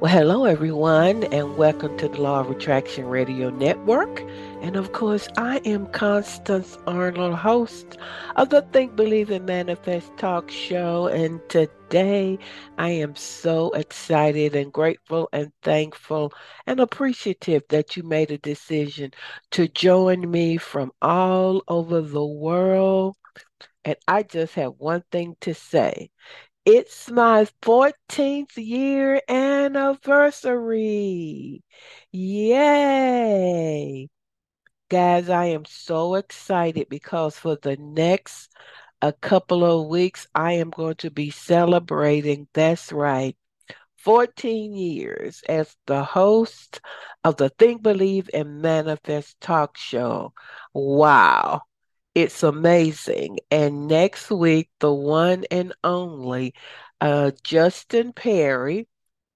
Well, hello, everyone, and welcome to the Law of Attraction Radio Network. And of course, I am Constance Arnold, host of the Think, Believe, and Manifest talk show. And today, I am so excited and grateful and thankful and appreciative that you made a decision to join me from all over the world. And I just have one thing to say it's my 14th year anniversary. Yay. Guys, I am so excited because for the next a couple of weeks, I am going to be celebrating, that's right, 14 years as the host of the Think, Believe, and Manifest talk show. Wow. It's amazing. And next week, the one and only uh, Justin Perry,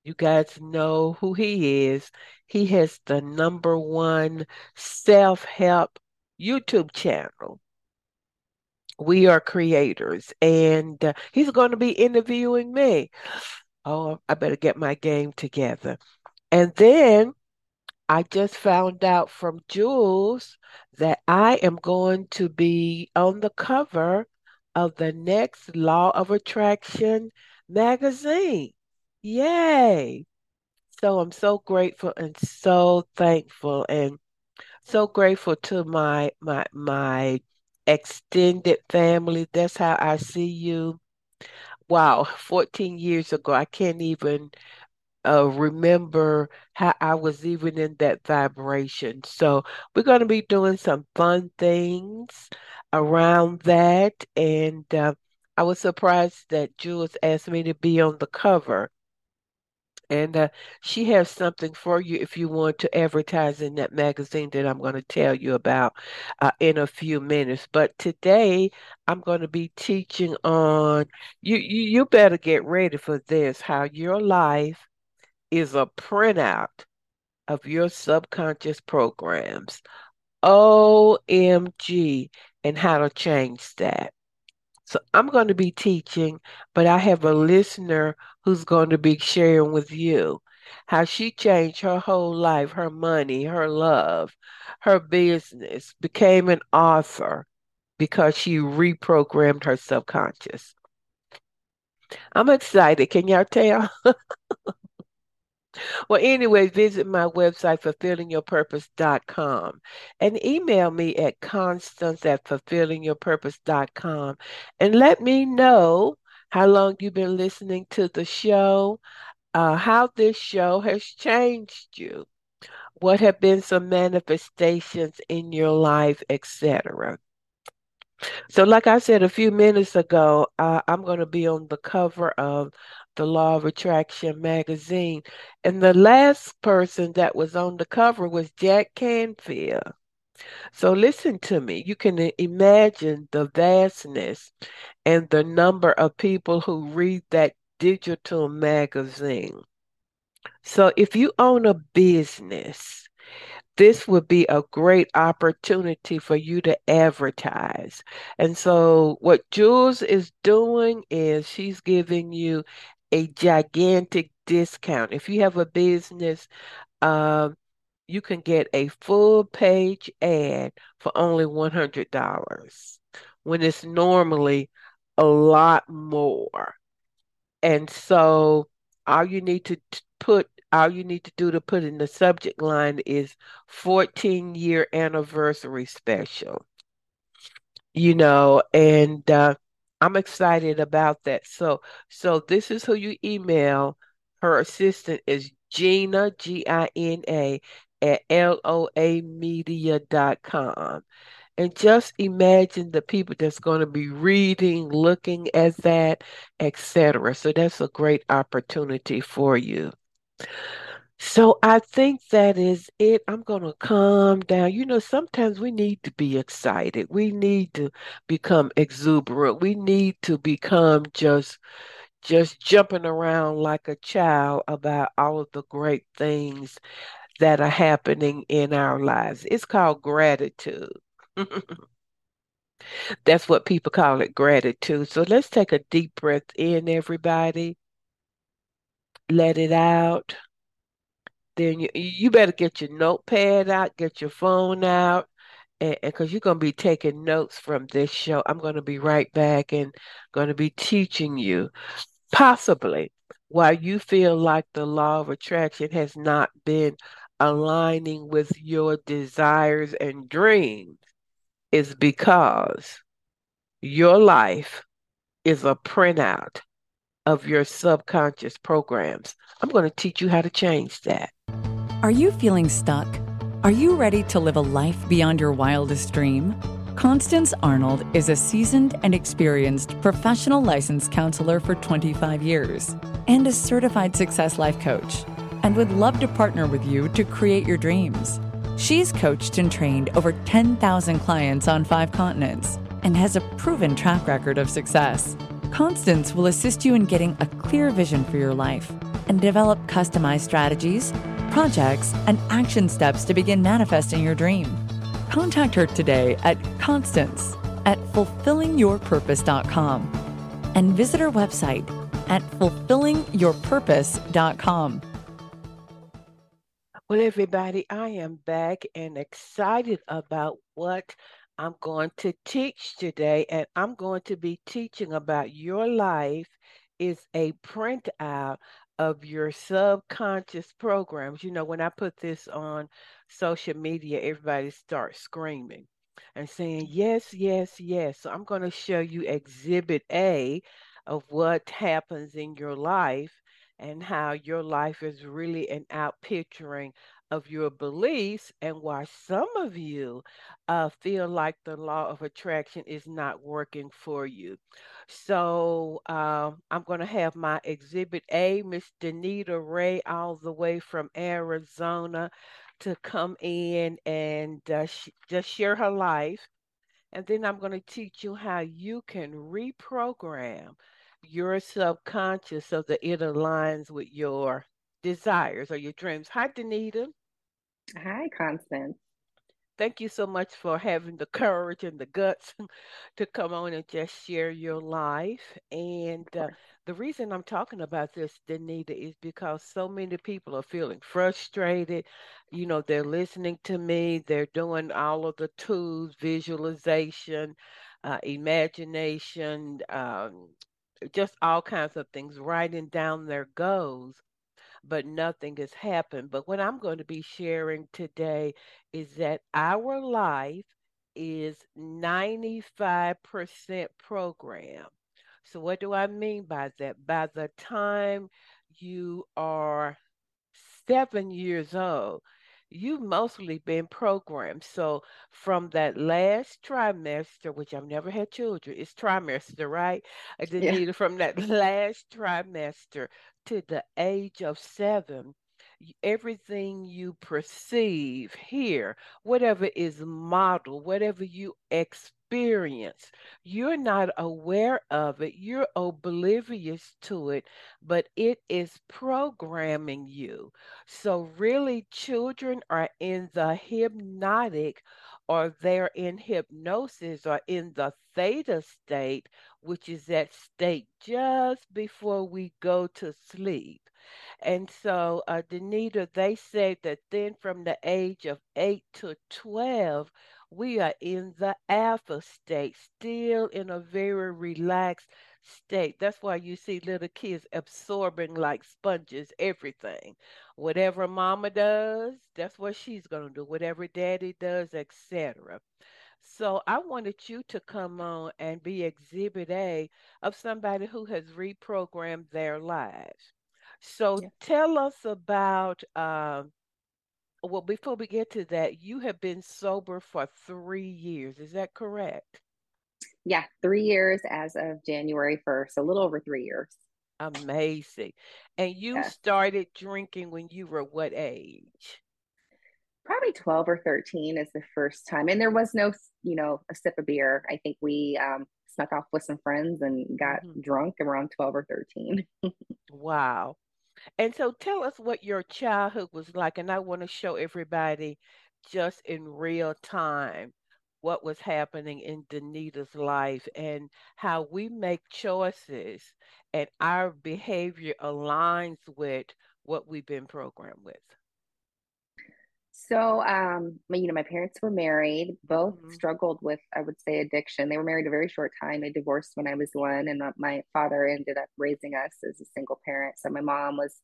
you guys know who he is. He has the number one self help YouTube channel. We are creators, and uh, he's going to be interviewing me. Oh, I better get my game together. And then I just found out from Jules that I am going to be on the cover of the next Law of Attraction magazine. Yay! So I'm so grateful and so thankful and so grateful to my my my extended family. That's how I see you. Wow, 14 years ago, I can't even uh, remember how I was even in that vibration. So we're going to be doing some fun things around that. And uh, I was surprised that Jules asked me to be on the cover. And uh, she has something for you if you want to advertise in that magazine that I'm going to tell you about uh, in a few minutes. But today I'm going to be teaching on you, you. You better get ready for this. How your life is a printout of your subconscious programs. OMG, and how to change that. So I'm going to be teaching, but I have a listener who's going to be sharing with you how she changed her whole life, her money, her love, her business, became an author because she reprogrammed her subconscious. I'm excited. Can y'all tell? Well, anyway, visit my website, fulfillingyourpurpose.com, and email me at constance at fulfillingyourpurpose.com and let me know how long you've been listening to the show, uh, how this show has changed you, what have been some manifestations in your life, etc. So, like I said a few minutes ago, I'm going to be on the cover of the Law of Attraction magazine. And the last person that was on the cover was Jack Canfield. So listen to me. You can imagine the vastness and the number of people who read that digital magazine. So if you own a business, this would be a great opportunity for you to advertise. And so, what Jules is doing is she's giving you a gigantic discount. If you have a business, um, you can get a full page ad for only $100 when it's normally a lot more. And so all you need to put all you need to do to put in the subject line is 14 year anniversary special. You know, and uh, I'm excited about that. So, so this is who you email. Her assistant is Gina, G I N A, at loamedia.com. And just imagine the people that's going to be reading, looking at that, etc. So that's a great opportunity for you. So I think that is it. I'm going to calm down. You know, sometimes we need to be excited. We need to become exuberant. We need to become just just jumping around like a child about all of the great things that are happening in our lives. It's called gratitude. That's what people call it, gratitude. So let's take a deep breath in, everybody. Let it out. Then you, you better get your notepad out, get your phone out, and because you're going to be taking notes from this show. I'm going to be right back and going to be teaching you, possibly, why you feel like the law of attraction has not been aligning with your desires and dreams is because your life is a printout of your subconscious programs. I'm going to teach you how to change that. Are you feeling stuck? Are you ready to live a life beyond your wildest dream? Constance Arnold is a seasoned and experienced professional licensed counselor for 25 years and a certified success life coach, and would love to partner with you to create your dreams. She's coached and trained over 10,000 clients on five continents and has a proven track record of success. Constance will assist you in getting a clear vision for your life and develop customized strategies, projects, and action steps to begin manifesting your dream. Contact her today at Constance at fulfillingyourpurpose.com and visit her website at fulfillingyourpurpose.com. Well, everybody, I am back and excited about what I'm going to teach today. And I'm going to be teaching about your life is a printout of your subconscious programs. You know, when I put this on social media, everybody starts screaming and saying, yes, yes, yes. So I'm going to show you exhibit A of what happens in your life and how your life is really an outpicturing of your beliefs and why some of you uh, feel like the law of attraction is not working for you. So uh, I'm going to have my exhibit A, Miss Danita Ray, all the way from Arizona, to come in and uh, sh- just share her life. And then I'm going to teach you how you can reprogram your subconscious so that it aligns with your desires or your dreams. Hi, Danita. Hi, Constance. Thank you so much for having the courage and the guts to come on and just share your life. And uh, the reason I'm talking about this, Danita, is because so many people are feeling frustrated. You know, they're listening to me, they're doing all of the tools, visualization, uh, imagination, um, just all kinds of things, writing down their goals, but nothing has happened. But what I'm going to be sharing today is that our life is 95% program. So, what do I mean by that? By the time you are seven years old, you've mostly been programmed. So from that last trimester, which I've never had children, it's trimester, right? I didn't Yeah. from that last trimester to the age of seven. Everything you perceive, here, whatever is modeled, whatever you experience, you're not aware of it, you're oblivious to it, but it is programming you. So, really, children are in the hypnotic or they're in hypnosis or in the theta state, which is that state just before we go to sleep. And so, uh, Danita, they say that then from the age of 8 to 12, we are in the alpha state, still in a very relaxed state. That's why you see little kids absorbing like sponges everything. Whatever mama does, that's what she's going to do. Whatever daddy does, etc. So I wanted you to come on and be exhibit A of somebody who has reprogrammed their lives. So Yeah. tell us about, um, well, before we get to that, you have been sober for three years. Is that correct? Yeah, three years as of January 1st, a little over three years. Amazing. And you started drinking when you were what age? Probably 12 or 13 is the first time. And there was no, you know, a sip of beer. I think we um, snuck off with some friends and got Mhm. drunk around 12 or 13. Wow. And so tell us what your childhood was like. And I want to show everybody just in real time what was happening in Danita's life and how we make choices and our behavior aligns with what we've been programmed with. So, um, you know, my parents were married, both Mhm. struggled with, I would say, addiction. They were married a very short time. They divorced when I was one, and uh, my father ended up raising us as a single parent. So, my mom was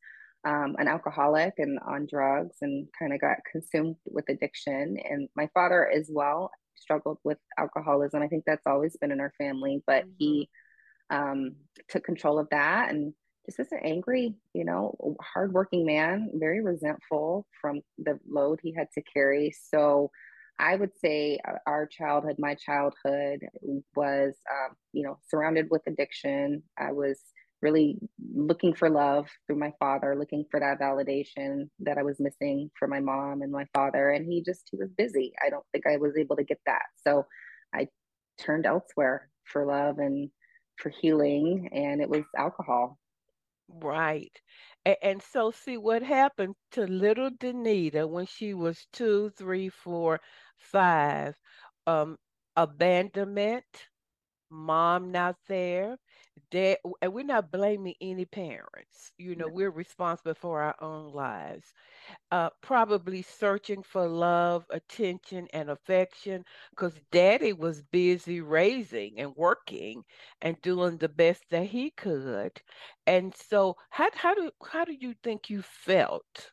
um, an alcoholic and on drugs and kind of got consumed with addiction. And my father, as well, struggled with alcoholism. I think that's always been in our family, but Mhm. he um, took control of that and just was an angry, you know, hardworking man, very resentful from the load he had to carry. So I would say uh, our childhood, my childhood was, um, you know, surrounded with addiction. I was really looking for love through my father, looking for that validation that I was missing from my mom and my father. And he just, he was busy. I don't think I was able to get that. So I turned elsewhere for love and for healing, and it was alcohol. Right. And, so, see what happened to little Danita when she was two, three, four, five. Um, abandonment, mom not there, dad, and we're not blaming any parents. You know, No. we're responsible for our own lives. Uh, probably searching for love, attention, and affection because daddy was busy raising and working and doing the best that he could. And so, how, how do how do you think you felt?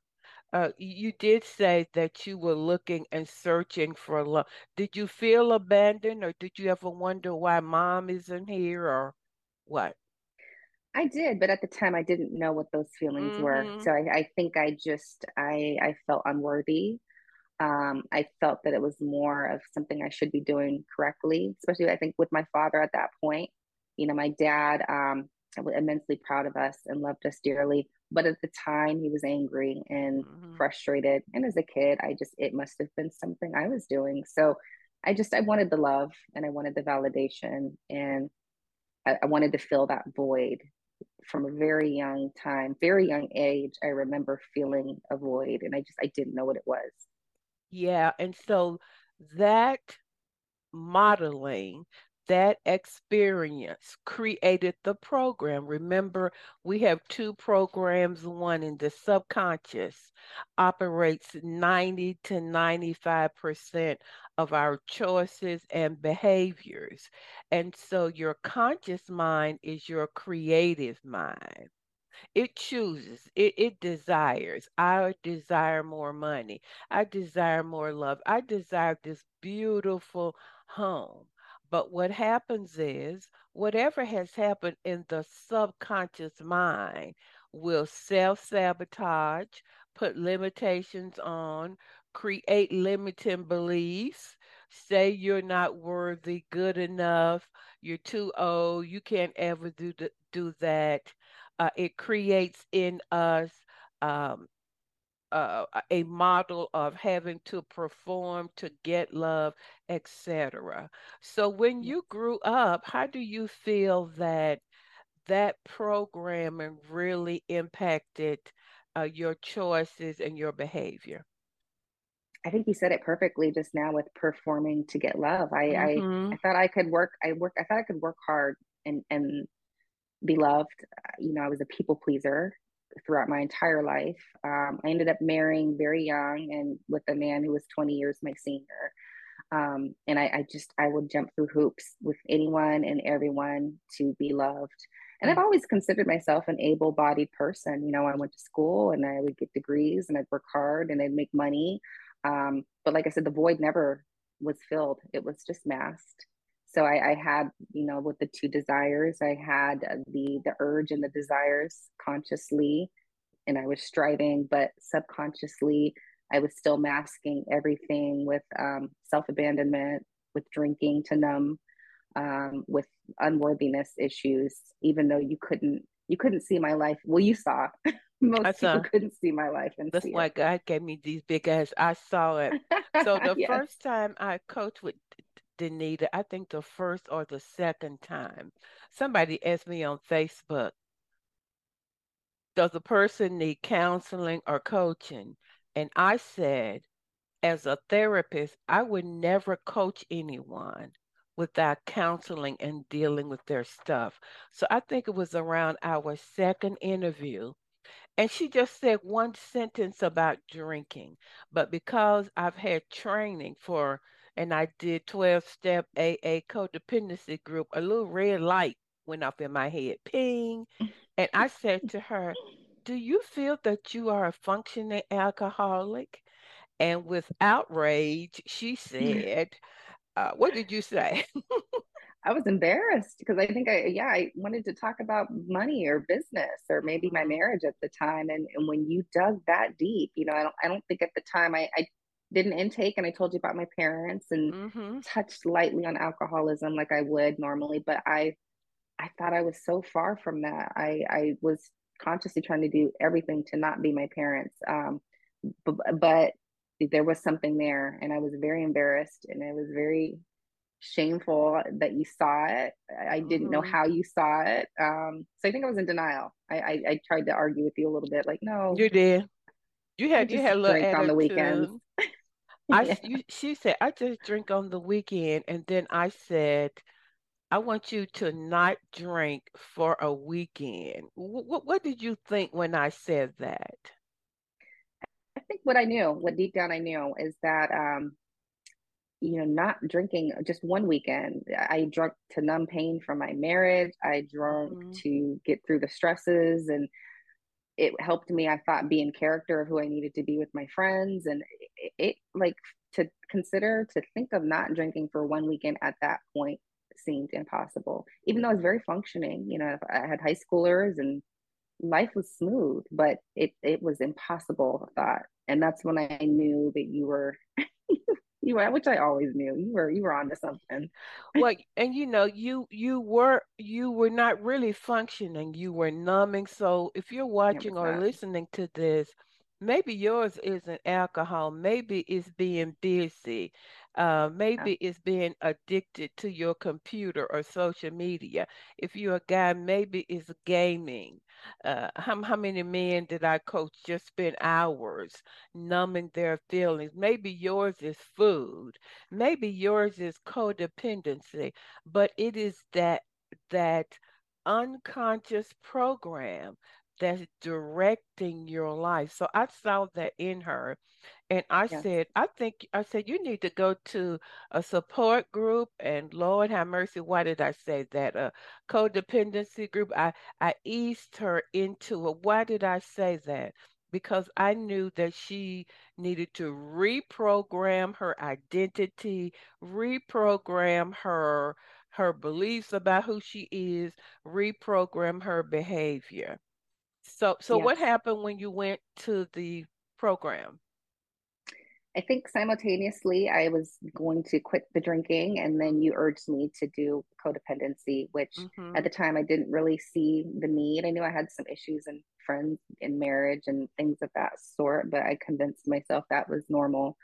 Uh, you did say that you were looking and searching for love. Did you feel abandoned, or did you ever wonder why mom isn't here, or what? I did, but at the time I didn't know what those feelings were. Mm-hmm. So I, I think I just I I felt unworthy. Um, I felt that it was more of something I should be doing correctly, especially I think with my father at that point. You know, my dad um, was immensely proud of us and loved us dearly, but at the time he was angry and Mm-hmm. frustrated. And as a kid, I just it must have been something I was doing. So I just I wanted the love and I wanted the validation and I, I wanted to fill that void from a very young time, very young age. I remember feeling a void and I just I didn't know what it was. Yeah, and so that modeling, that experience created the program. Remember, we have two programs. One in the subconscious operates 90 to 95% of our choices and behaviors. And so your conscious mind is your creative mind. It chooses, it, it desires. I desire more money. I desire more love. I desire this beautiful home. But what happens is, whatever has happened in the subconscious mind will self sabotage, put limitations on, create limiting beliefs, say you're not worthy, good enough, you're too old, you can't ever do, do that. Uh, it creates in us um, uh, a model of having to perform to get love, etc. So when you grew up, how do you feel that that programming really impacted uh, your choices and your behavior? I think you said it perfectly just now with performing to get love. I I, Mm-hmm. I thought I could work I work I thought I could work hard and and be loved. Uh, You know, I was a people pleaser throughout my entire life. Um, I ended up marrying very young and with a man who was 20 years my senior. Um, and I, I just I would jump through hoops with anyone and everyone to be loved. And I've always considered myself an able-bodied person. You know, I went to school and I would get degrees and I'd work hard and I'd make money. Um, but like I said, the void never was filled. It was just masked. So I, I had, you know, with the two desires, I had uh, the the urge and the desires consciously, and I was striving, but subconsciously, I was still masking everything with um, self abandonment, with drinking to numb, um, with unworthiness issues, even though you couldn't you couldn't see my life. Well, you saw. Most people couldn't see my life, and that's why it. God gave me these big eyes. I saw it. So the yes. first time I coached with Danita, I think the first or the second time, somebody asked me on Facebook, "Does a person need counseling or coaching?" And I said, as a therapist, I would never coach anyone without counseling and dealing with their stuff. So I think it was around our second interview. And she just said one sentence about drinking. But because I've had training for, and I did 12 step AA codependency group, a little red light went off in my head, ping. And I said to her, Do you feel that you are a functioning alcoholic? And with outrage, she said, uh, What did you say? I was embarrassed because I think I, yeah, I wanted to talk about money or business or maybe my mm-hmm. marriage at the time. And, and when you dug that deep, you know, I don't, I don't think at the time I, I did an intake and I told you about my parents and mm-hmm. touched lightly on alcoholism like I would normally, but I, I thought I was so far from that. I, I was consciously trying to do everything to not be my parents. Um, but, but there was something there and I was very embarrassed and it was very shameful that you saw it. I didn't mm-hmm. know how you saw it. Um, so I think I was in denial. I, I, I, tried to argue with you a little bit, like, no, you did. You had you had a little drink on the weekends. I yeah. you, she said I just drink on the weekend, and then I said I want you to not drink for a weekend. What what did you think when I said that? I think what I knew, what deep down I knew, is that um, you know, not drinking just one weekend. I drank to numb pain from my marriage. I drank mm-hmm. to get through the stresses and it helped me, I thought, be in character of who I needed to be with my friends. And it, like to consider to think of not drinking for one weekend at that point seemed impossible, even though it's very functioning. You know, I had high schoolers and life was smooth, but it, it was impossible, I thought. And that's when I knew that you were you were, which I always knew you were, you were onto something. well, and you know, you you were you were not really functioning. You were numbing. So if you're watching or listening to this, maybe yours isn't alcohol. Maybe it's being busy. Uh, maybe yeah. it's being addicted to your computer or social media. If you're a guy, maybe it's gaming. Uh, how, how many men did I coach just spend hours numbing their feelings? Maybe yours is food. Maybe yours is codependency, but it is that that unconscious program that's directing your life. So I saw that in her. And I yes. said, I think, I said, you need to go to a support group. And Lord have mercy, why did I say that? A codependency group. I, I eased her into it. Why did I say that? Because I knew that she needed to reprogram her identity, reprogram her her beliefs about who she is, reprogram her behavior. So, so what happened when you went to the program? I think simultaneously I was going to quit the drinking, and then you urged me to do codependency, which mm-hmm. at the time I didn't really see the need. I knew I had some issues and friends in marriage and things of that sort, but I convinced myself that was normal.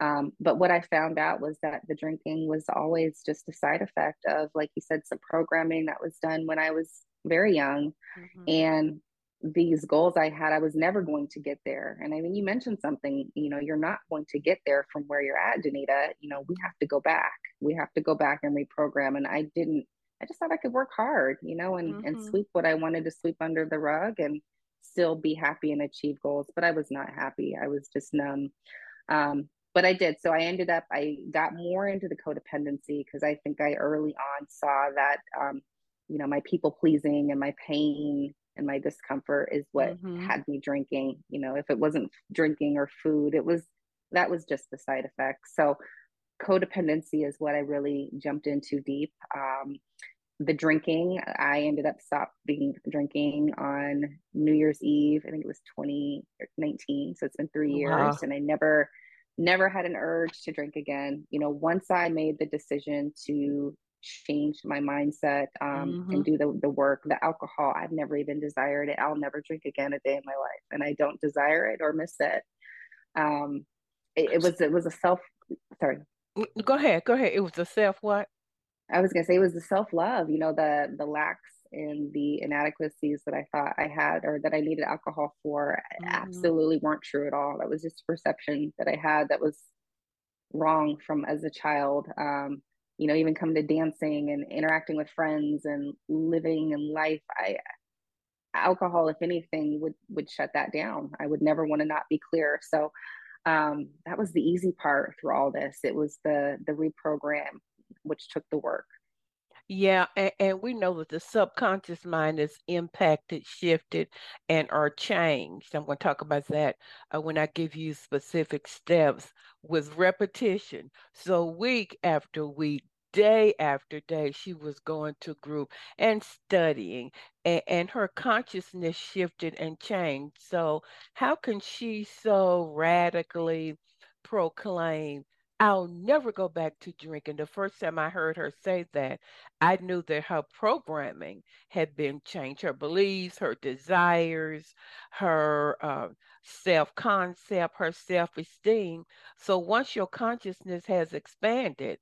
Um, but what I found out was that the drinking was always just a side effect of, like you said, some programming that was done when I was very young. Mm-hmm. And these goals I had, I was never going to get there. And I mean, you mentioned something, you know, you're not going to get there from where you're at, Danita. You know, we have to go back. We have to go back and reprogram. And I didn't, I just thought I could work hard, you know, and, mm-hmm. and sweep what I wanted to sweep under the rug and still be happy and achieve goals. But I was not happy. I was just numb. Um, but I did. So I ended up, I got more into the codependency because I think I early on saw that, um, you know, my people pleasing and my pain and my discomfort is what mm-hmm. had me drinking you know if it wasn't drinking or food it was that was just the side effect so codependency is what i really jumped into deep um, the drinking i ended up stopping drinking on new year's eve i think it was 2019 so it's been three years wow. and i never never had an urge to drink again you know once i made the decision to change my mindset um, mm-hmm. and do the, the work. The alcohol, I've never even desired it. I'll never drink again a day in my life, and I don't desire it or miss it. Um, it, it was it was a self. Sorry. Go ahead. Go ahead. It was a self what? I was gonna say it was the self love. You know the the lacks and the inadequacies that I thought I had or that I needed alcohol for mm-hmm. absolutely weren't true at all. That was just perception that I had that was wrong from as a child. Um, you know, even coming to dancing and interacting with friends and living in life, I alcohol, if anything, would would shut that down. I would never want to not be clear. So um, that was the easy part through all this. It was the the reprogram, which took the work. Yeah, and, and, we know that the subconscious mind is impacted, shifted, and are changed. I'm going to talk about that uh, when I give you specific steps with repetition. So, week after week, day after day, she was going to group and studying, and, and her consciousness shifted and changed. So, how can she so radically proclaim? I'll never go back to drinking. The first time I heard her say that, I knew that her programming had been changed, her beliefs, her desires, her uh, self concept, her self esteem. So once your consciousness has expanded,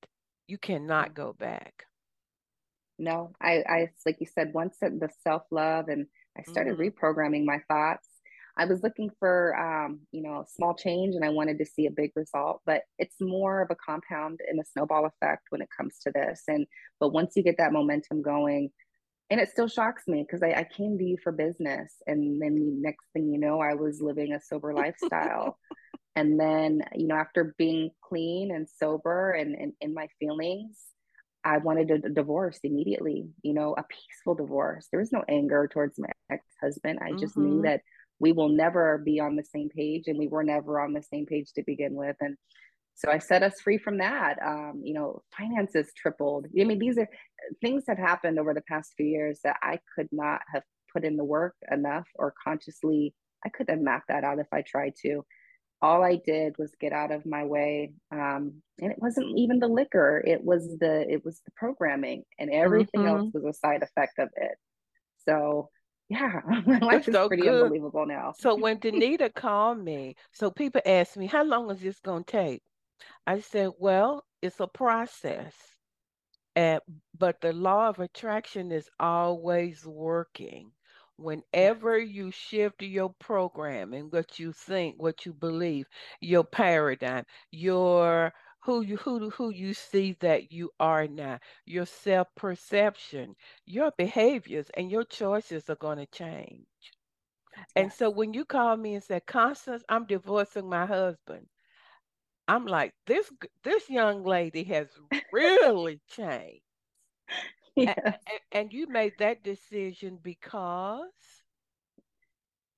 you cannot go back. No, I, I like you said, once the self love and I started mm-hmm. reprogramming my thoughts I was looking for, um, you know, a small change and I wanted to see a big result, but it's more of a compound and a snowball effect when it comes to this. And, but once you get that momentum going, and it still shocks me because I, I, came to you for business. And then the next thing you know, I was living a sober lifestyle. And then, you know, after being clean and sober and in my feelings, I wanted a divorce immediately, you know, a peaceful divorce. There was no anger towards my ex husband. I just mm-hmm. knew that we will never be on the same page and we were never on the same page to begin with and so i set us free from that um, you know finances tripled i mean these are things have happened over the past few years that i could not have put in the work enough or consciously i couldn't have mapped that out if i tried to all i did was get out of my way um, and it wasn't even the liquor it was the it was the programming and everything mm-hmm. else was a side effect of it so yeah, my life is so pretty good. unbelievable now. So when Danita called me, so people ask me, how long is this going to take? I said, well, it's a process. And, but the law of attraction is always working. Whenever you shift your program and what you think, what you believe, your paradigm, your who you who who you see that you are now, your self perception, your behaviors, and your choices are going to change. Yes. And so when you call me and said, Constance, I'm divorcing my husband, I'm like, this this young lady has really changed. Yes. And, and you made that decision because?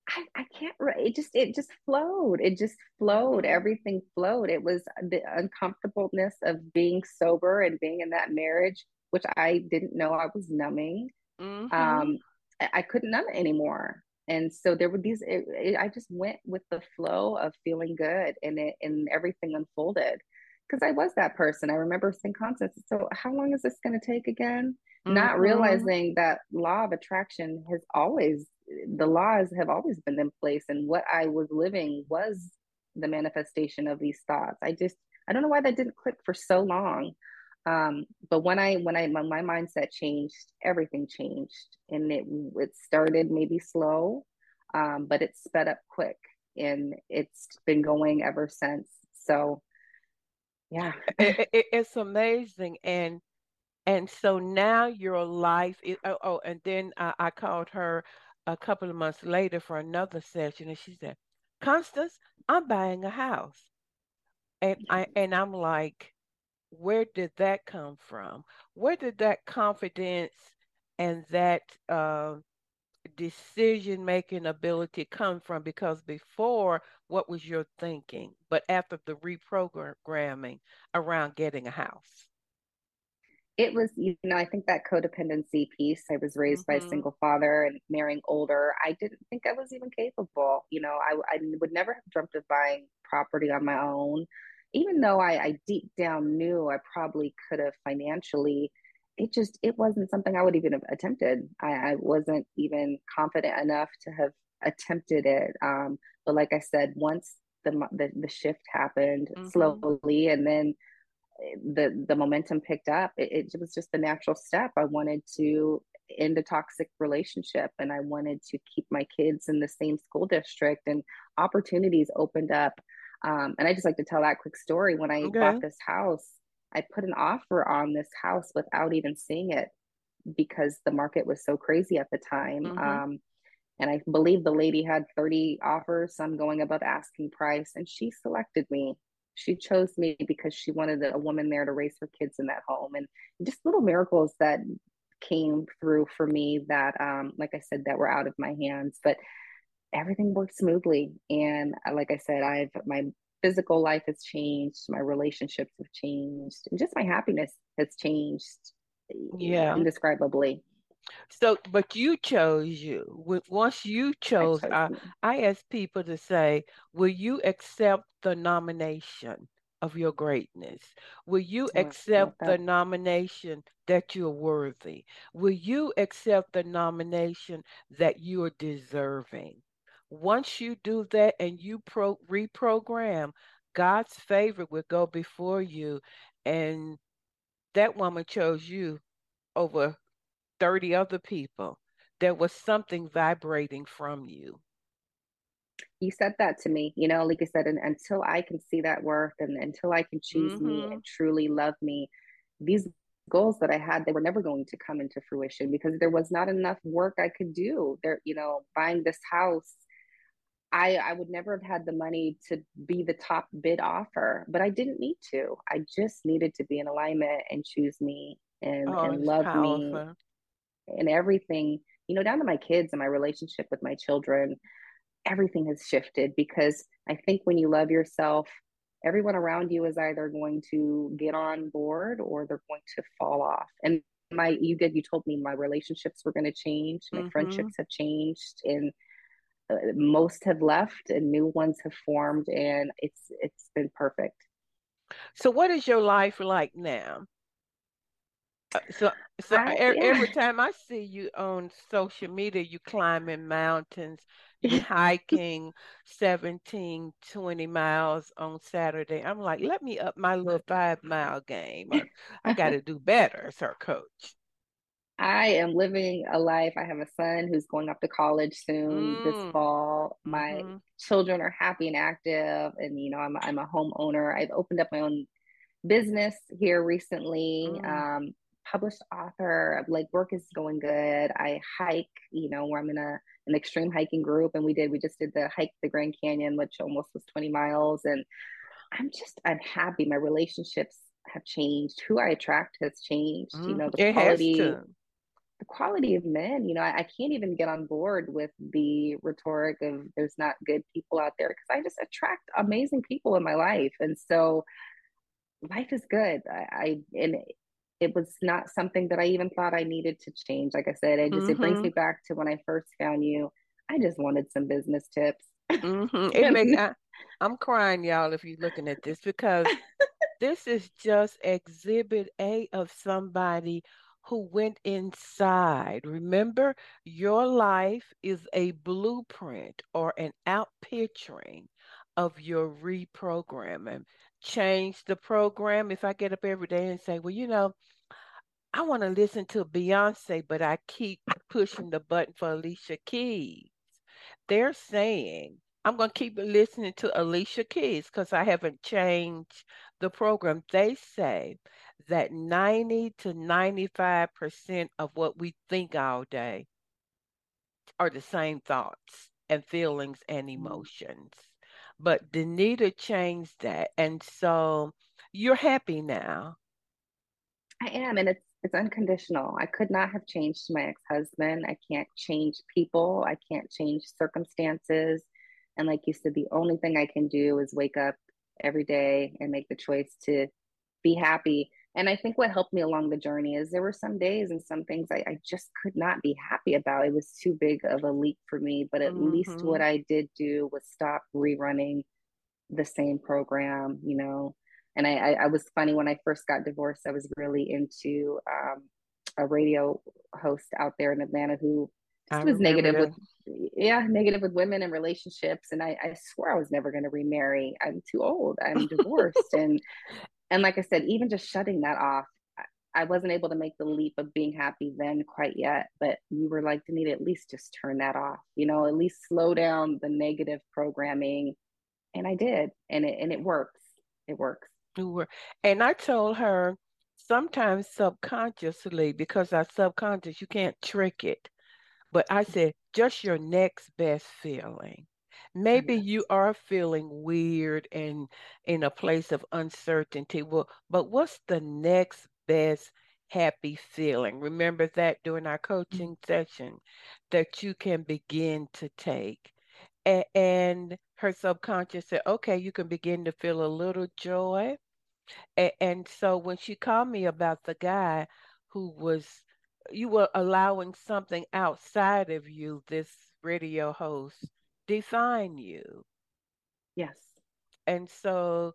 I, I can't it just it just flowed. It just flowed. Mm-hmm. everything flowed. It was the uncomfortableness of being sober and being in that marriage which i didn't know i was numbing. Mm-hmm. um I, couldn't numb it anymore. And so there were these it, it, i just went with the flow of feeling good and it and everything unfolded because i was that person. I remember saying constance so how long is this going to take again? Mm-hmm. not realizing that law of attraction has always the laws have always been in place and what i was living was the manifestation of these thoughts. I just i don't know why that didn't click for so long. Um, but when i when i my, my mindset changed everything changed and it it started maybe slow um, but it sped up quick and it's been going ever since. So yeah. It, it, it's amazing and and so now your life is oh, oh and then I, I called her a couple of months later for another session, and she said, "Constance, I'm buying a house," and I and I'm like, "Where did that come from? Where did that confidence and that uh, decision making ability come from? Because before, what was your thinking? But after the reprogramming around getting a house." it was you know i think that codependency piece i was raised mm-hmm. by a mm-hmm. single father and marrying older i didn't think i was even capable you know i, I would never have dreamt of buying property on my own even though I, I deep down knew i probably could have financially it just it wasn't something I would even have attempted. I, I wasn't even confident enough to have attempted it. Um, but like I said, once the the, the shift happened mm-hmm. slowly, and then eh, the the momentum picked up, it, it was just the natural step. I wanted to end a toxic relationship, and I wanted to keep my kids in the same school district, and opportunities opened up. Um, and I just like to tell that quick story. When I okay. bought this house, I put an offer on this house without even seeing it because the market was so crazy at the time. Mm-hmm. Um, and I believe the lady had 30 offers, some going above asking price, and she selected me. She chose me because she wanted a woman there to raise her kids in that home, and just little miracles that came through for me that, um, like I said, that were out of my hands. But everything worked smoothly, and uh, like I said, I've my physical life has changed, my relationships have changed, and just my happiness has changed. Yeah, indescribably. So, but you chose you. Once you chose, I, I, I ask people to say, will you accept the nomination of your greatness? Will you accept the nomination that you're worthy? Will you accept the nomination that you're deserving? Once you do that and you pro- reprogram, God's favor will go before you. And that woman chose you over 30 other people. There was something vibrating from you. You said that to me, you know, like I said, and until I can see that worth and until I can choose mm-hmm. me and truly love me, these goals that I had, they were never going to come into fruition because there was not enough work I could do. There, you know, buying this house, I I would never have had the money to be the top bid offer, but I didn't need to. I just needed to be in alignment and choose me and, oh, and love powerful. me and everything, you know, down to my kids and my relationship with my children, everything has shifted because I think when you love yourself, everyone around you is either going to get on board or they're going to fall off. And my, you did, you told me my relationships were going to change, my mm-hmm. friendships have changed, and most have left and new ones have formed, and it's it's been perfect. So, what is your life like now? Uh, so, so I, every, yeah. every time I see you on social media, you climbing mountains, you hiking 17, 20 miles on Saturday. I'm like, let me up my little five mile game. I, I got to do better, sir, coach. I am living a life. I have a son who's going off to college soon mm. this fall. My mm-hmm. children are happy and active, and you know, I'm I'm a homeowner. I've opened up my own business here recently. Mm. Um, published author. Like work is going good. I hike, you know, where I'm in a an extreme hiking group, and we did we just did the hike the Grand Canyon, which almost was 20 miles, and I'm just I'm happy. My relationships have changed. Who I attract has changed. Mm, you know, the quality the quality of men. You know, I, I can't even get on board with the rhetoric of there's not good people out there because I just attract amazing people in my life, and so life is good. I, I and it was not something that I even thought I needed to change. Like I said, it just mm-hmm. it brings mm-hmm. me back to when I first found you. I just wanted some business tips. Mm-hmm. It make, I, I'm crying, y'all, if you're looking at this because this is just exhibit A of somebody who went inside. Remember, your life is a blueprint or an outpicturing of your reprogramming change the program if I get up every day and say, well, you know, I want to listen to Beyonce, but I keep pushing the button for Alicia Keys. They're saying, I'm going to keep listening to Alicia Keys because I haven't changed the program. They say that 90 to 95% of what we think all day are the same thoughts and feelings and mm. emotions. But Danita changed that. And so you're happy now. I am. And it's it's unconditional. I could not have changed my ex-husband. I can't change people. I can't change circumstances. And like you said, the only thing I can do is wake up every day and make the choice to be happy and i think what helped me along the journey is there were some days and some things I, I just could not be happy about it was too big of a leap for me but at mm-hmm. least what i did do was stop rerunning the same program you know and I, I, I was funny when i first got divorced i was really into um, a radio host out there in Atlanta who just was negative that. with yeah negative with women and relationships and I, I swore I was never going to remarry I'm too old I'm divorced and and like I said even just shutting that off I wasn't able to make the leap of being happy then quite yet, but you were like, to need at least just turn that off, you know, at least slow down the negative programming. And I did. And it and it works. It works. And I told her sometimes subconsciously, because our subconscious, you can't trick it. But I said, just your next best feeling. Maybe you are feeling weird and in a place of uncertainty. Well, but what's the next best happy feeling? Remember that during our mm-hmm. coaching mm-hmm. session that you can begin to take. A- and her subconscious said, okay, you can begin to feel a little joy. A- and so when she called me about the guy who was you were allowing something outside of you, this radio host, define you. Yes. And so,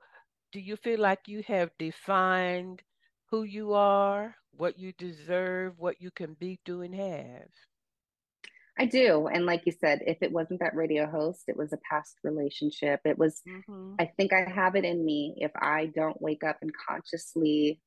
do you feel like you have defined who you are, what you deserve, what you can be, do, and have? I do. And like you said, if it wasn't that radio host, it was a past relationship. It was, mm-hmm. I think I have it in me. If I don't wake up and consciously,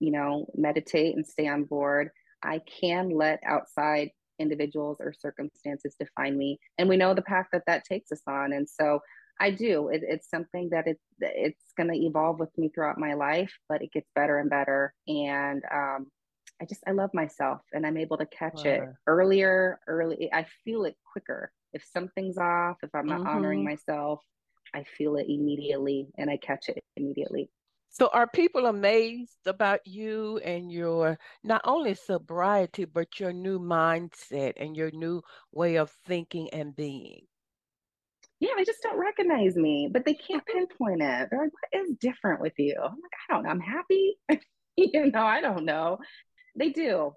you know, meditate and stay on board, I can let outside individuals or circumstances define me. And we know the path that that takes us on. And so I do. It, it's something that it, it's going to evolve with me throughout my life, but it gets better and better. And um, I just, I love myself and I'm able to catch wow. it earlier, early. I feel it quicker. If something's off, if I'm not mm-hmm. honoring myself, I feel it immediately and I catch it immediately. So are people amazed about you and your not only sobriety, but your new mindset and your new way of thinking and being? Yeah, they just don't recognize me, but they can't pinpoint it. They're like, what is different with you? I'm like, I don't know. I'm happy. you know, I don't know. They do.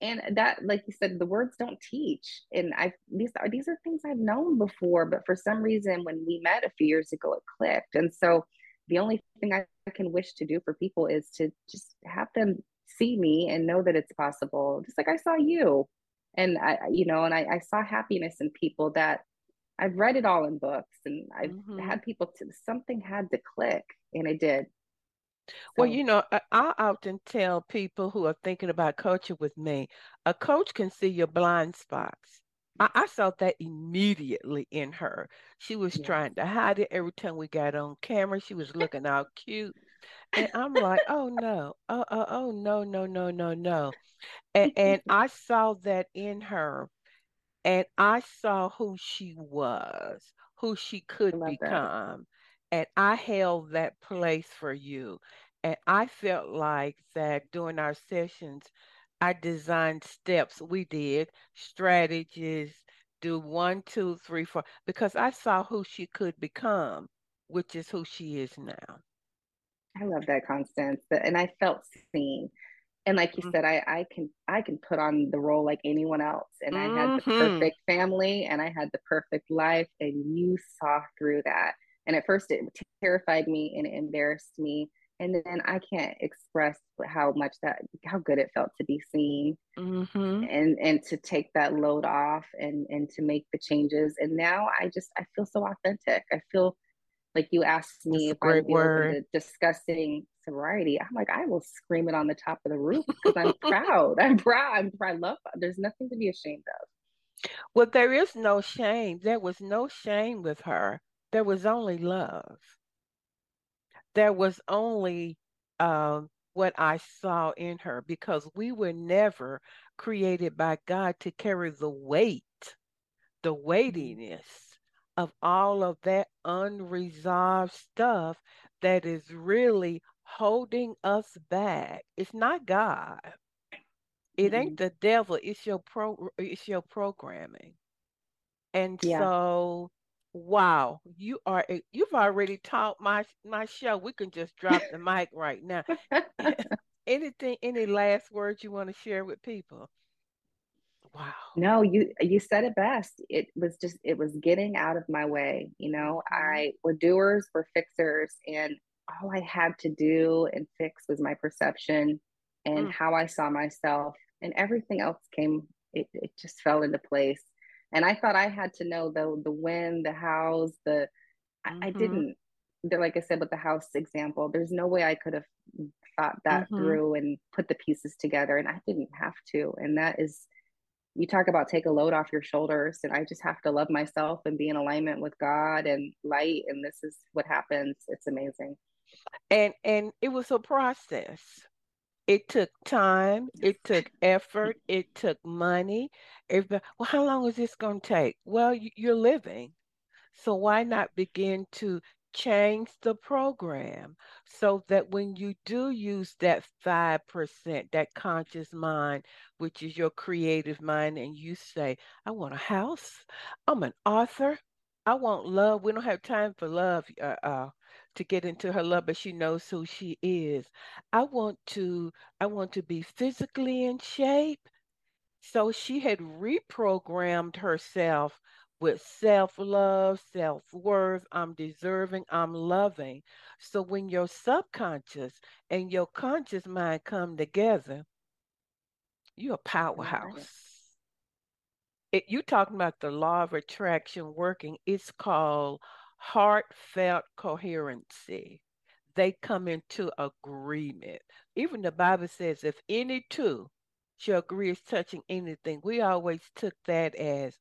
And that, like you said, the words don't teach. And I these are these are things I've known before, but for some reason when we met a few years ago, it clicked. And so the only thing I can wish to do for people is to just have them see me and know that it's possible. Just like I saw you. And I, you know, and I, I saw happiness in people that I've read it all in books and I've mm-hmm. had people to something had to click and it did. So. Well, you know, I, I often tell people who are thinking about coaching with me, a coach can see your blind spots. I, I saw that immediately in her. She was yes. trying to hide it every time we got on camera. She was looking all cute. And I'm like, oh no, oh, oh, oh no, no, no, no, no. And, and I saw that in her. And I saw who she was, who she could become. That. And I held that place for you. And I felt like that during our sessions, I designed steps. We did strategies, do one, two, three, four, because I saw who she could become, which is who she is now. I love that, Constance. And I felt seen. And like you mm-hmm. said, I, I can I can put on the role like anyone else. And mm-hmm. I had the mm-hmm. perfect family and I had the perfect life. And you saw through that. And at first it terrified me and it embarrassed me and then I can't express how much that how good it felt to be seen mm-hmm. and and to take that load off and and to make the changes. And now I just I feel so authentic. I feel like you asked me if I was discussing sobriety I'm like I will scream it on the top of the roof because I'm proud I'm proud. I'm proud. I love there's nothing to be ashamed of. Well there is no shame. There was no shame with her. There was only love there was only um, what I saw in her because we were never created by God to carry the weight, the mm-hmm. weightiness of all of that unresolved stuff that is really holding us back. It's not God. It mm-hmm. ain't the devil. It's your pro. It's your programming. And yeah. so Wow, you are you've already taught my my show. We can just drop the mic right now. Anything any last words you want to share with people? Wow. No, you you said it best. It was just it was getting out of my way, you know. Mm-hmm. I we're doers, we're fixers and all I had to do and fix was my perception and mm. how I saw myself and everything else came it, it just fell into place and i thought i had to know the the when the hows the mm-hmm. I, I, mm-hmm. didn't like i said with the house example there's no way i could have thought that mm-hmm. through and put the pieces together and i didn't have to and that is you talk about take a load off your shoulders and i just have to love myself and be in alignment with god and light and this is what happens it's amazing and and it was a process it took time it took effort it took money well how long is this going to take well you're living so why not begin to change the program so that when you do use that 5%, that conscious mind, which is your creative mind, and you say, I want a house, I'm an author, I want love. We don't have time for love uh, uh, to get into her love, but she knows who she is. I want to, I want to be physically in shape. So she had reprogrammed herself with self love, self worth. I'm deserving, I'm loving. So when your subconscious and your conscious mind come together, you're a powerhouse. It, you talking about the law of attraction working, it's called heartfelt coherency. They come into agreement. Even the Bible says, if any two shall agree as touching anything, we always took that as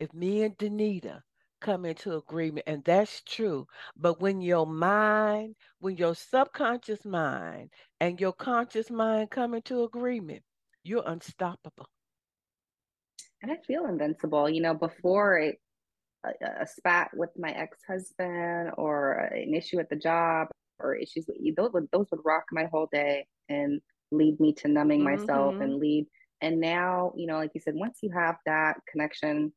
if me and Danita come into agreement, and that's true. But when your mind, when your subconscious mind and your conscious mind come into agreement, you're unstoppable. And I feel invincible. You know, before it, a, a spat with my ex husband or an issue at the job or issues with you, those would, those would rock my whole day and lead me to numbing mm-hmm. myself and lead. And now, you know, like you said, once you have that connection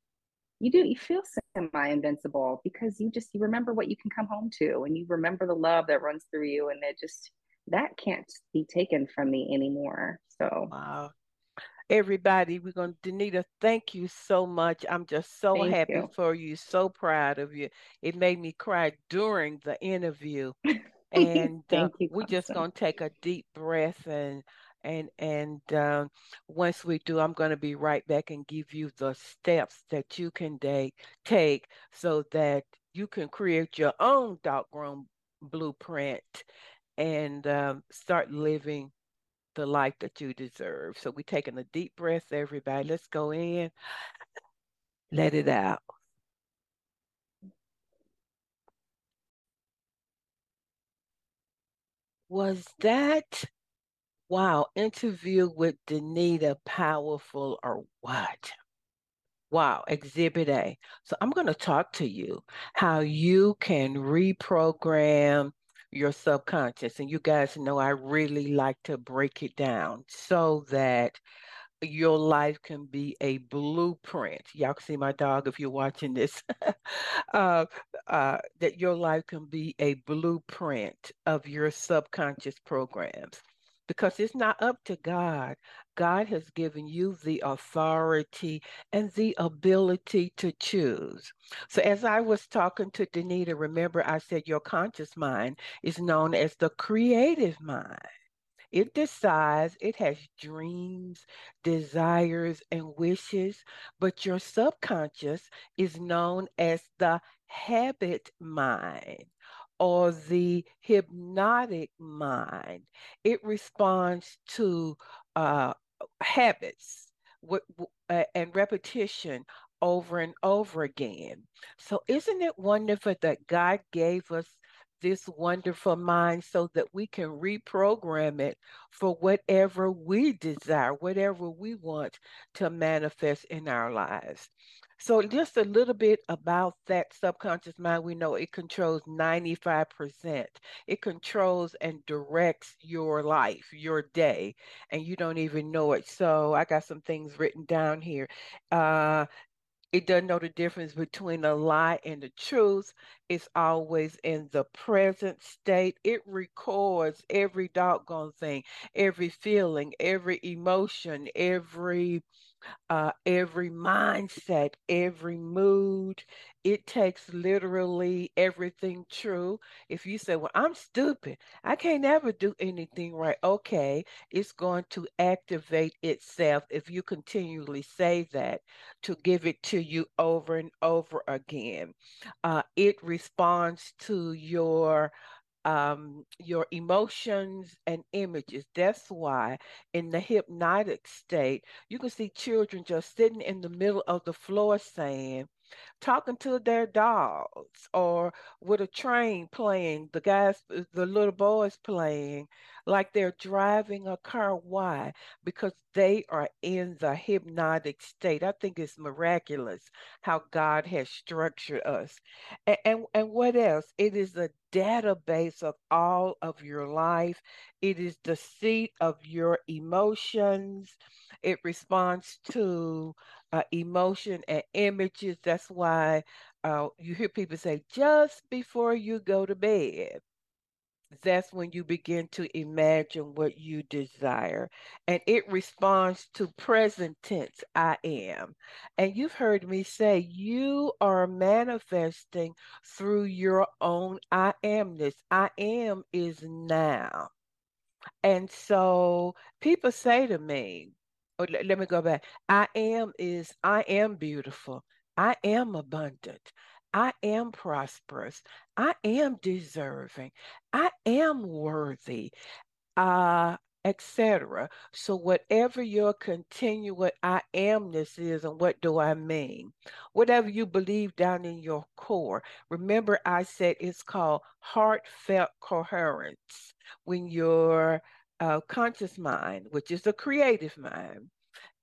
you do you feel semi invincible because you just you remember what you can come home to and you remember the love that runs through you and it just that can't be taken from me anymore so wow everybody we're going to danita thank you so much i'm just so thank happy you. for you so proud of you it made me cry during the interview and uh, you, we're just going to take a deep breath and and and um, once we do i'm going to be right back and give you the steps that you can take take so that you can create your own dark room blueprint and um, start living the life that you deserve. So we're taking a deep breath everybody. Let's go in. Let it out was that Wow, interview with Danita Powerful or what? Wow, Exhibit A. So I'm going to talk to you how you can reprogram your subconscious. And you guys know I really like to break it down so that your life can be a blueprint. Y'all can see my dog if you're watching this. uh, uh, that your life can be a blueprint of your subconscious programs because it's not up to God. God has given you the authority and the ability to choose. So, as I was talking to Danita, remember I said your conscious mind is known as the creative mind. It decides, it has dreams, desires, and wishes, but your subconscious is known as the habit mind or the hypnotic mind. It responds to uh, habits uh, and repetition over and over again. So, isn't it wonderful that God gave us this wonderful mind so that we can reprogram it for whatever we desire, whatever we want to manifest in our lives? So, just a little bit about that subconscious mind. We know it controls 95%. It controls and directs your life, your day, and you don't even know it. So, I got some things written down here. Uh, it doesn't know the difference between a lie and the truth. It's always in the present state. It records every doggone thing, every feeling, every emotion, every uh, every mindset, every mood. It takes literally everything true. If you say, Well, I'm stupid, I can't ever do anything right, okay, it's going to activate itself if you continually say that to give it to you over and over again. Uh, it responds to your um, your emotions and images. That's why in the hypnotic state, you can see children just sitting in the middle of the floor saying, talking to their dogs or with a train playing, the guys, uh, the little boys playing, like they're driving a car. Why? Because they are in the hypnotic state. I think it's miraculous how God has structured us. And, and, and what else? It is a database of all of your life. It is the seat of your emotions. It responds to uh, emotion and images. That's why uh, you hear people say, just before you go to bed, that's when you begin to imagine what you desire. And it responds to present tense, I am. And you've heard me say, you are manifesting through your own I amness. I am is now. And so people say to me, or let, let me go back. I am is I am beautiful. I am abundant. I am prosperous. I am deserving. I am worthy. Uh, etc. So whatever your continual I amness is, and what do I mean? Whatever you believe down in your core. Remember, I said it's called heartfelt coherence. When your uh, conscious mind, which is the creative mind,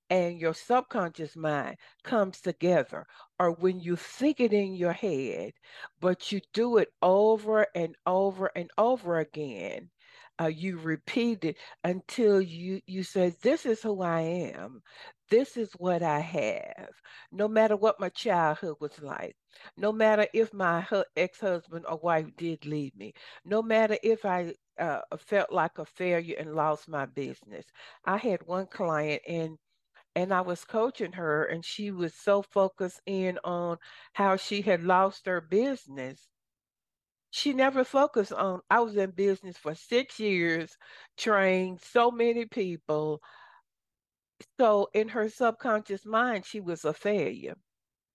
and your subconscious mind comes together, or when you think it in your head, but you do it over and over and over again. Uh, you repeat it until you you say, "This is who I am. This is what I have." No matter what my childhood was like, no matter if my ex-husband or wife did leave me, no matter if I uh, felt like a failure and lost my business. I had one client and and I was coaching her and she was so focused in on how she had lost her business. She never focused on I was in business for 6 years, trained so many people. So in her subconscious mind she was a failure.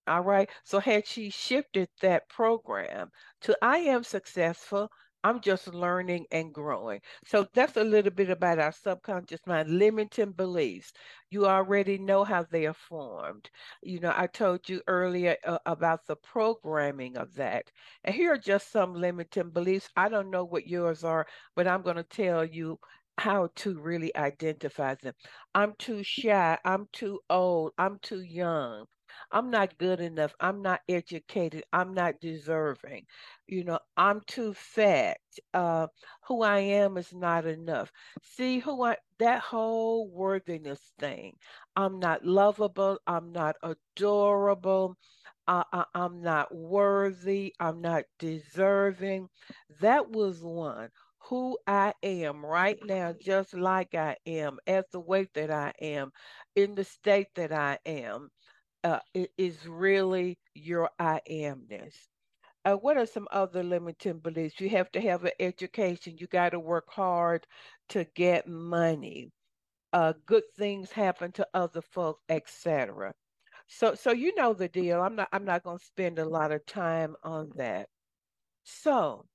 All right. So had she shifted that program to I am successful, I'm just learning and growing. So that's a little bit about our subconscious mind, limiting beliefs. You already know how they are formed. You know, I told you earlier uh, about the programming of that. And here are just some limiting beliefs. I don't know what yours are, but I'm going to tell you how to really identify them. I'm too shy. I'm too old. I'm too young. I'm not good enough. I'm not educated. I'm not deserving. You know, I'm too fat. Uh, who I am is not enough. See who I that whole worthiness thing. I'm not lovable. I'm not adorable. Uh, I, I'm not worthy. I'm not deserving. That was one who I am right now, just like I am, at the weight that I am, in the state that I am uh, is really your I amness. Uh, what are some other limiting beliefs? You have to have an education. You got to work hard to get money. Uh, good things happen to other folks, etc. So, so you know the deal. I'm not. I'm not going to spend a lot of time on that. So,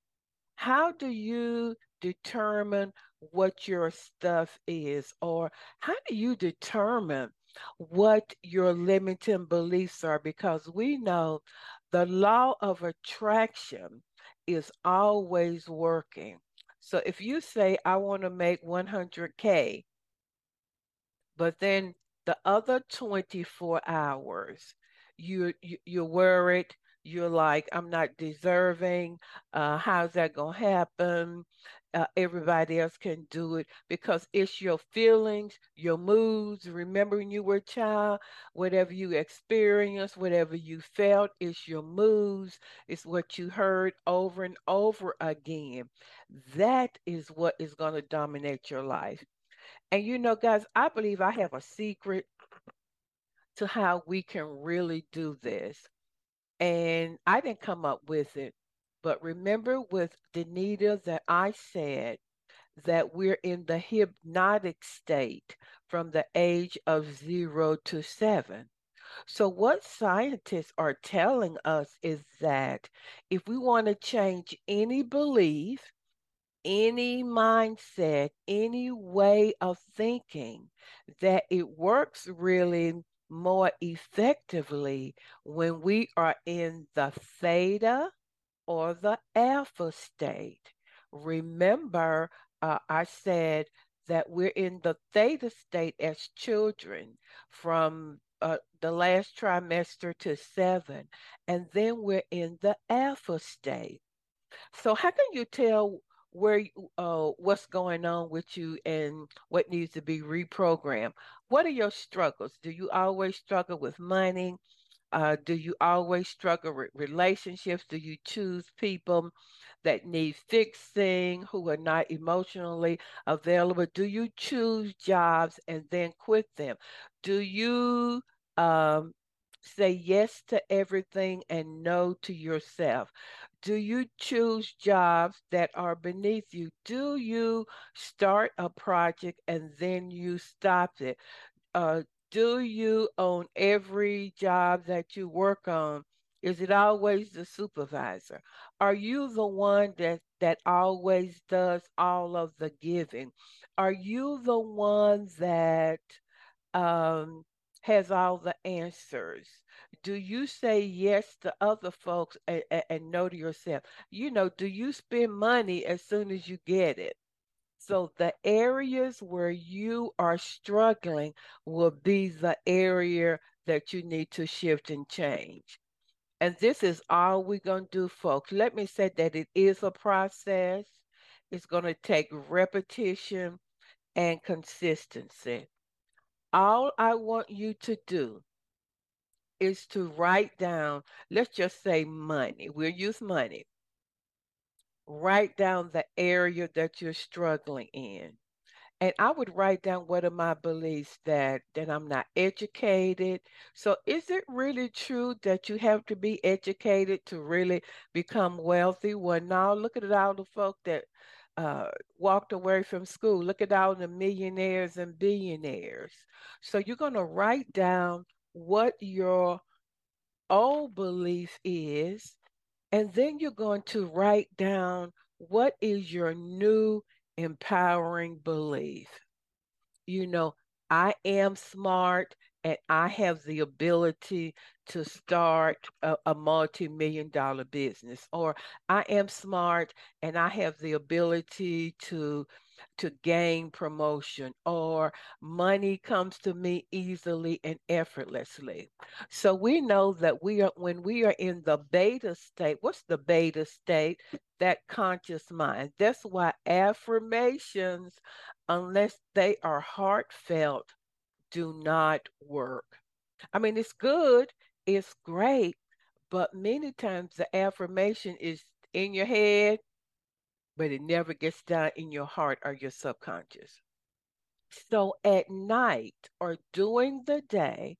how do you determine what your stuff is, or how do you determine what your limiting beliefs are because we know the law of attraction is always working. So if you say, I want to make 100K, but then the other 24 hours, you, you, you're worried, you're like, I'm not deserving. Uh, how's that going to happen? Uh, everybody else can do it because it's your feelings, your moods. remembering you were a child, whatever you experienced, whatever you felt, it's your moods, it's what you heard over and over again. That is what is going to dominate your life. And you know, guys, I believe I have a secret to how we can really do this. And I didn't come up with it, but remember with Danita that I said that we're in the hypnotic state from the age of zero to seven. So, what scientists are telling us is that if we want to change any belief, any mindset, any way of thinking, that it works really more effectively when we are in the theta or the alpha state. Remember, uh, I said that we're in the theta state as children from uh, the last trimester to seven, and then we're in the alpha state. So, how can you tell where uh, what's going on with you and what needs to be reprogrammed? What are your struggles? Do you always struggle with money? Uh, do you always struggle with relationships? Do you choose people that need fixing, who are not emotionally available? Do you choose jobs and then quit them? Do you um, say yes to everything and no to yourself? Do you choose jobs that are beneath you? Do you start a project and then you stop it? Uh, do you own every job that you work on? Is it always the supervisor? Are you the one that that always does all of the giving? Are you the one that um, has all the answers? Do you say yes to other folks and, and, and no to yourself? You know, do you spend money as soon as you get it? So the areas where you are struggling will be the area that you need to shift and change. And this is all we're going to do, folks. Let me say that it is a process. It's going to take repetition and consistency. All I want you to do is to write down, let's just say money. We'll use money write down the area that you're struggling in. And I would write down what are my beliefs that that I'm not educated. So is it really true that you have to be educated to really become wealthy? Well, now look at all the folk that uh, walked away from school. Look at all the millionaires and billionaires. So you're going to write down what your old belief is and then you're going to write down what is your new empowering belief. You know, I am smart and I have the ability to start a, a multi million dollar business, or I am smart and I have the ability to to gain promotion or money comes to me easily and effortlessly. So we know that we are when we are in the beta state, what's the beta state? That conscious mind. That's why affirmations, unless they are heartfelt, do not work. I mean, it's good, it's great, but many times the affirmation is in your head but it never gets down in your heart or your subconscious. So at night or during the day,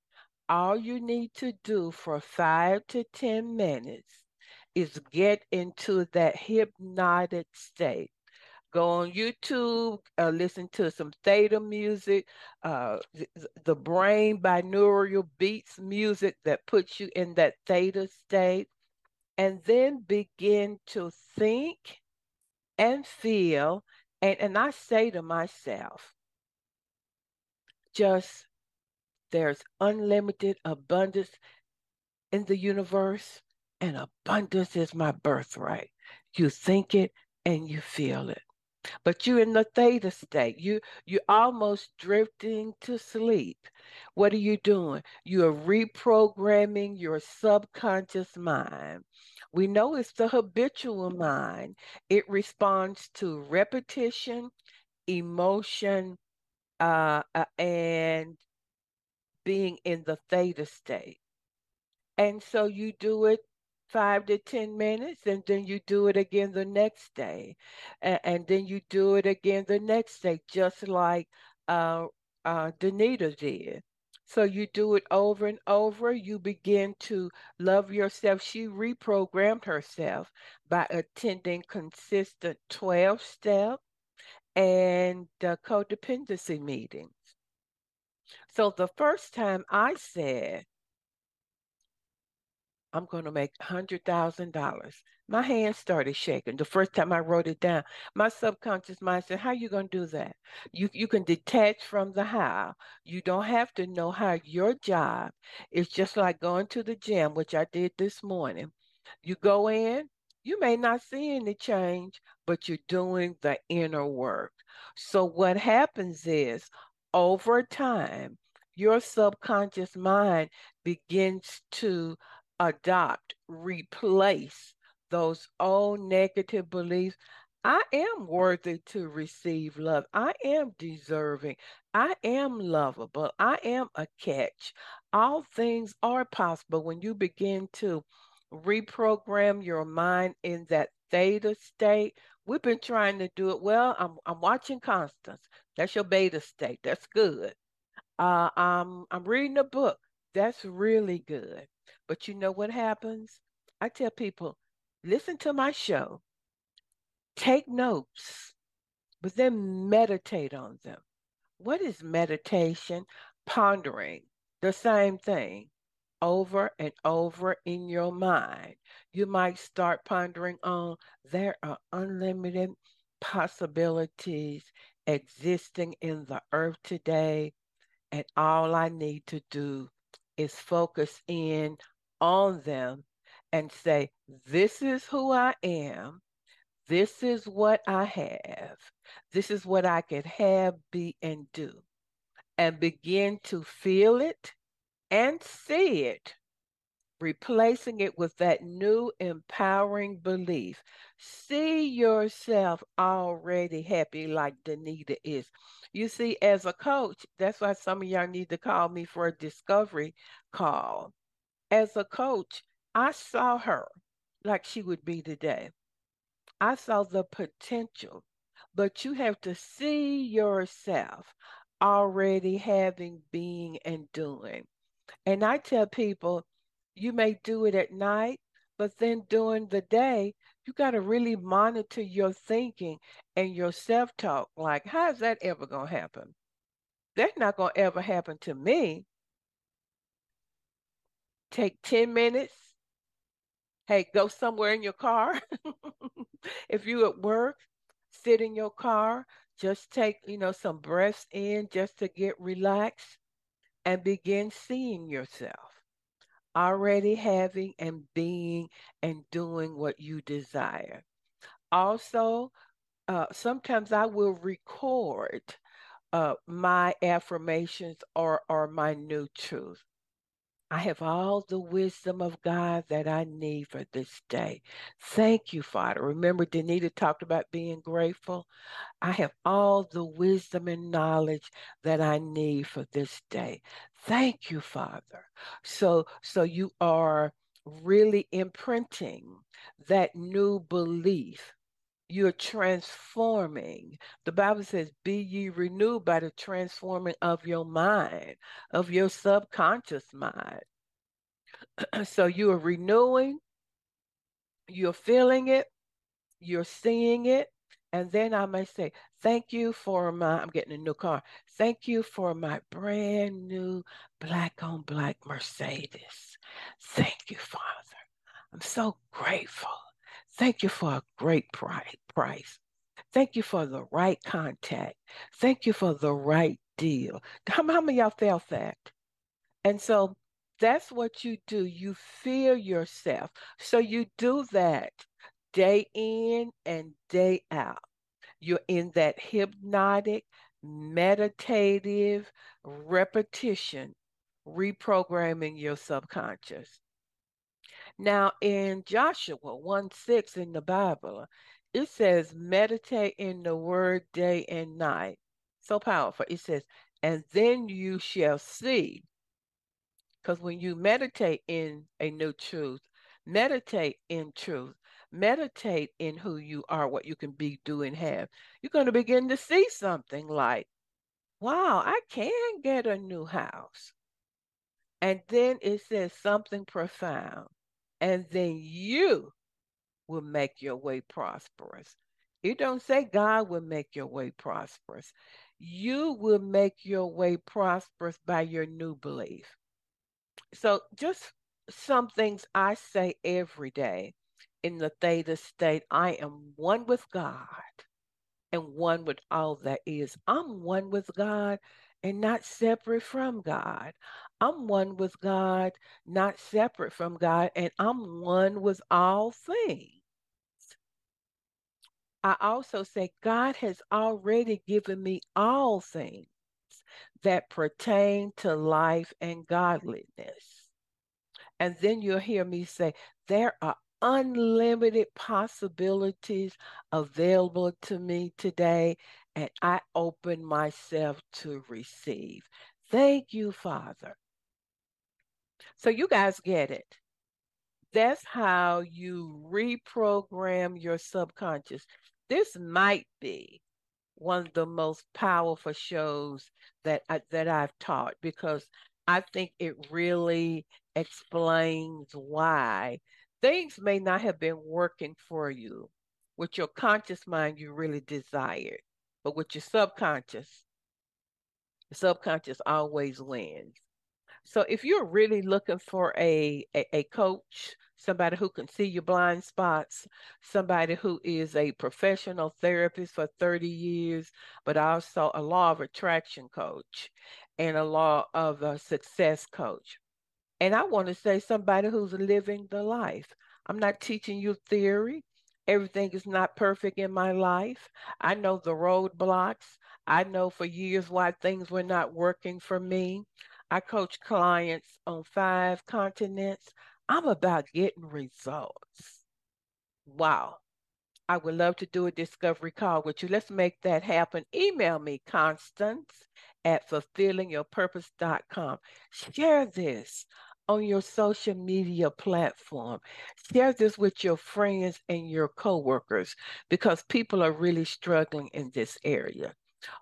all you need to do for five to 10 minutes is get into that hypnotic state. Go on YouTube, uh, listen to some theta music, uh, the, the brain binaural beats music that puts you in that theta state, and then begin to think and feel. And, and I say to myself, just there's unlimited abundance in the universe, and abundance is my birthright. You think it and you feel it. But you're in the theta state. You you're almost drifting to sleep. What are you doing? You are reprogramming your subconscious mind. We know it's the habitual mind. It responds to repetition, emotion, uh, uh, and being in the theta state. And so you do it five to 10 minutes, and then you do it again the next day. And, then you do it again the next day, just like uh, uh, Danita did. So you do it over and over. You begin to love yourself. She reprogrammed herself by attending consistent 12 step and uh, codependency meetings. So the first time I said, I'm going to make $100,000. My hands started shaking. The first time I wrote it down, my subconscious mind said, How are you going to do that? You, you can detach from the how. You don't have to know how your job is just like going to the gym, which I did this morning. You go in, you may not see any change, but you're doing the inner work. So what happens is over time, your subconscious mind begins to adopt, replace those old negative beliefs. I am worthy to receive love. I am deserving. I am lovable. I am a catch. All things are possible when you begin to reprogram your mind in that theta state. We've been trying to do it. Well, I'm I'm watching Constance. That's your beta state. That's good. Uh, I'm I'm reading a book. That's really good. But you know what happens? I tell people, listen to my show, take notes, but then meditate on them. What is meditation? Pondering the same thing over and over in your mind. You might start pondering on there are unlimited possibilities existing in the earth today, and all I need to do is focus in on them and say, This is who I am. This is what I have. This is what I can have, be, and do. And begin to feel it and see it, replacing it with that new empowering belief. See yourself already happy like Danita is. You see, as a coach, that's why some of y'all need to call me for a discovery call. As a coach, I saw her like she would be today. I saw the potential, but you have to see yourself already having, being, and doing. And I tell people, you may do it at night, but then during the day, you got to really monitor your thinking and your self talk. Like, how is that ever going to happen? That's not going to ever happen to me. Take 10 minutes. Hey, go somewhere in your car. if you at work, sit in your car, just take, you know, some breaths in just to get relaxed and begin seeing yourself already having and being and doing what you desire. Also, uh, sometimes I will record uh, my affirmations or, or my new truth. I have all the wisdom of God that I need for this day. Thank you, Father. Remember, Danita talked about being grateful. I have all the wisdom and knowledge that I need for this day. Thank you, Father. So, so you are really imprinting that new belief you're transforming. The Bible says, Be ye renewed by the transforming of your mind, of your subconscious mind. so you are renewing, you're feeling it, you're seeing it. And then I may say, Thank you for my, I'm getting a new car. Thank you for my brand new black on black Mercedes. Thank you, Father. I'm so grateful. Thank you for a great price. Thank you for the right contact. Thank you for the right deal. How, how many y'all felt that? And so that's what you do. You feel yourself. So you do that day in and day out. You're in that hypnotic, meditative repetition, reprogramming your subconscious. Now, in Joshua 1 6 in the Bible, it says, meditate in the word day and night. So powerful. It says, and then you shall see. Because when you meditate in a new truth, meditate in truth, meditate in who you are, what you can be, do, and have, you're going to begin to see something like, wow, I can get a new house. And then it says something profound. And then you will make your way prosperous. It don't say God will make your way prosperous. You will make your way prosperous by your new belief. So just some things I say every day in the theta state. I am one with God and one with all that is. I'm one with God and not separate from God. I'm one with God, not separate from God, and I'm one with all things. I also say, God has already given me all things that pertain to life and godliness. And then you'll hear me say, there are unlimited possibilities available to me today, and I open myself to receive. Thank you, Father. So, you guys get it. That's how you reprogram your subconscious. This might be one of the most powerful shows that I, that I've taught because I think it really explains why things may not have been working for you with your conscious mind you really desired but with your subconscious the subconscious always wins so if you're really looking for a, a, a coach somebody who can see your blind spots somebody who is a professional therapist for 30 years but also a law of attraction coach and a law of a success coach and I want to say somebody who's living the life. I'm not teaching you theory. Everything is not perfect in my life. I know the roadblocks. I know for years why things were not working for me. I coach clients on five continents. I'm about getting results. Wow. I would love to do a discovery call with you. Let's make that happen. Email me, Constance at fulfillingyourpurpose.com. Share this on your social media platform. Share this with your friends and your coworkers because people are really struggling in this area.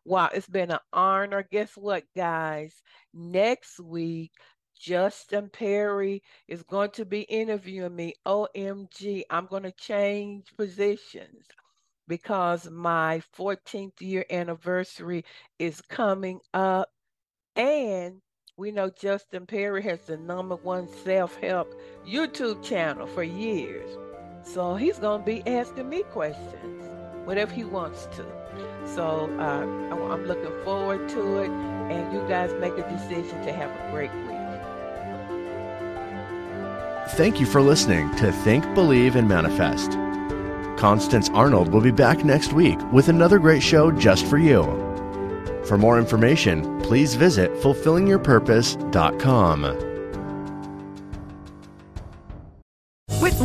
Wow, it's been an honor. Guess what, guys? Next week, Justin Perry is going to be interviewing me. OMG, I'm going to change positions because my 14th year anniversary is coming up. And we know Justin Perry has the number one self help YouTube channel for years. So he's going to be asking me questions, whatever he wants to. So uh, I'm looking forward to it. And you guys make a decision to have a great week. Thank you for listening to Think, Believe, and Manifest. Constance Arnold will be back next week with another great show just for you. For more information, please visit fulfillingyourpurpose.com.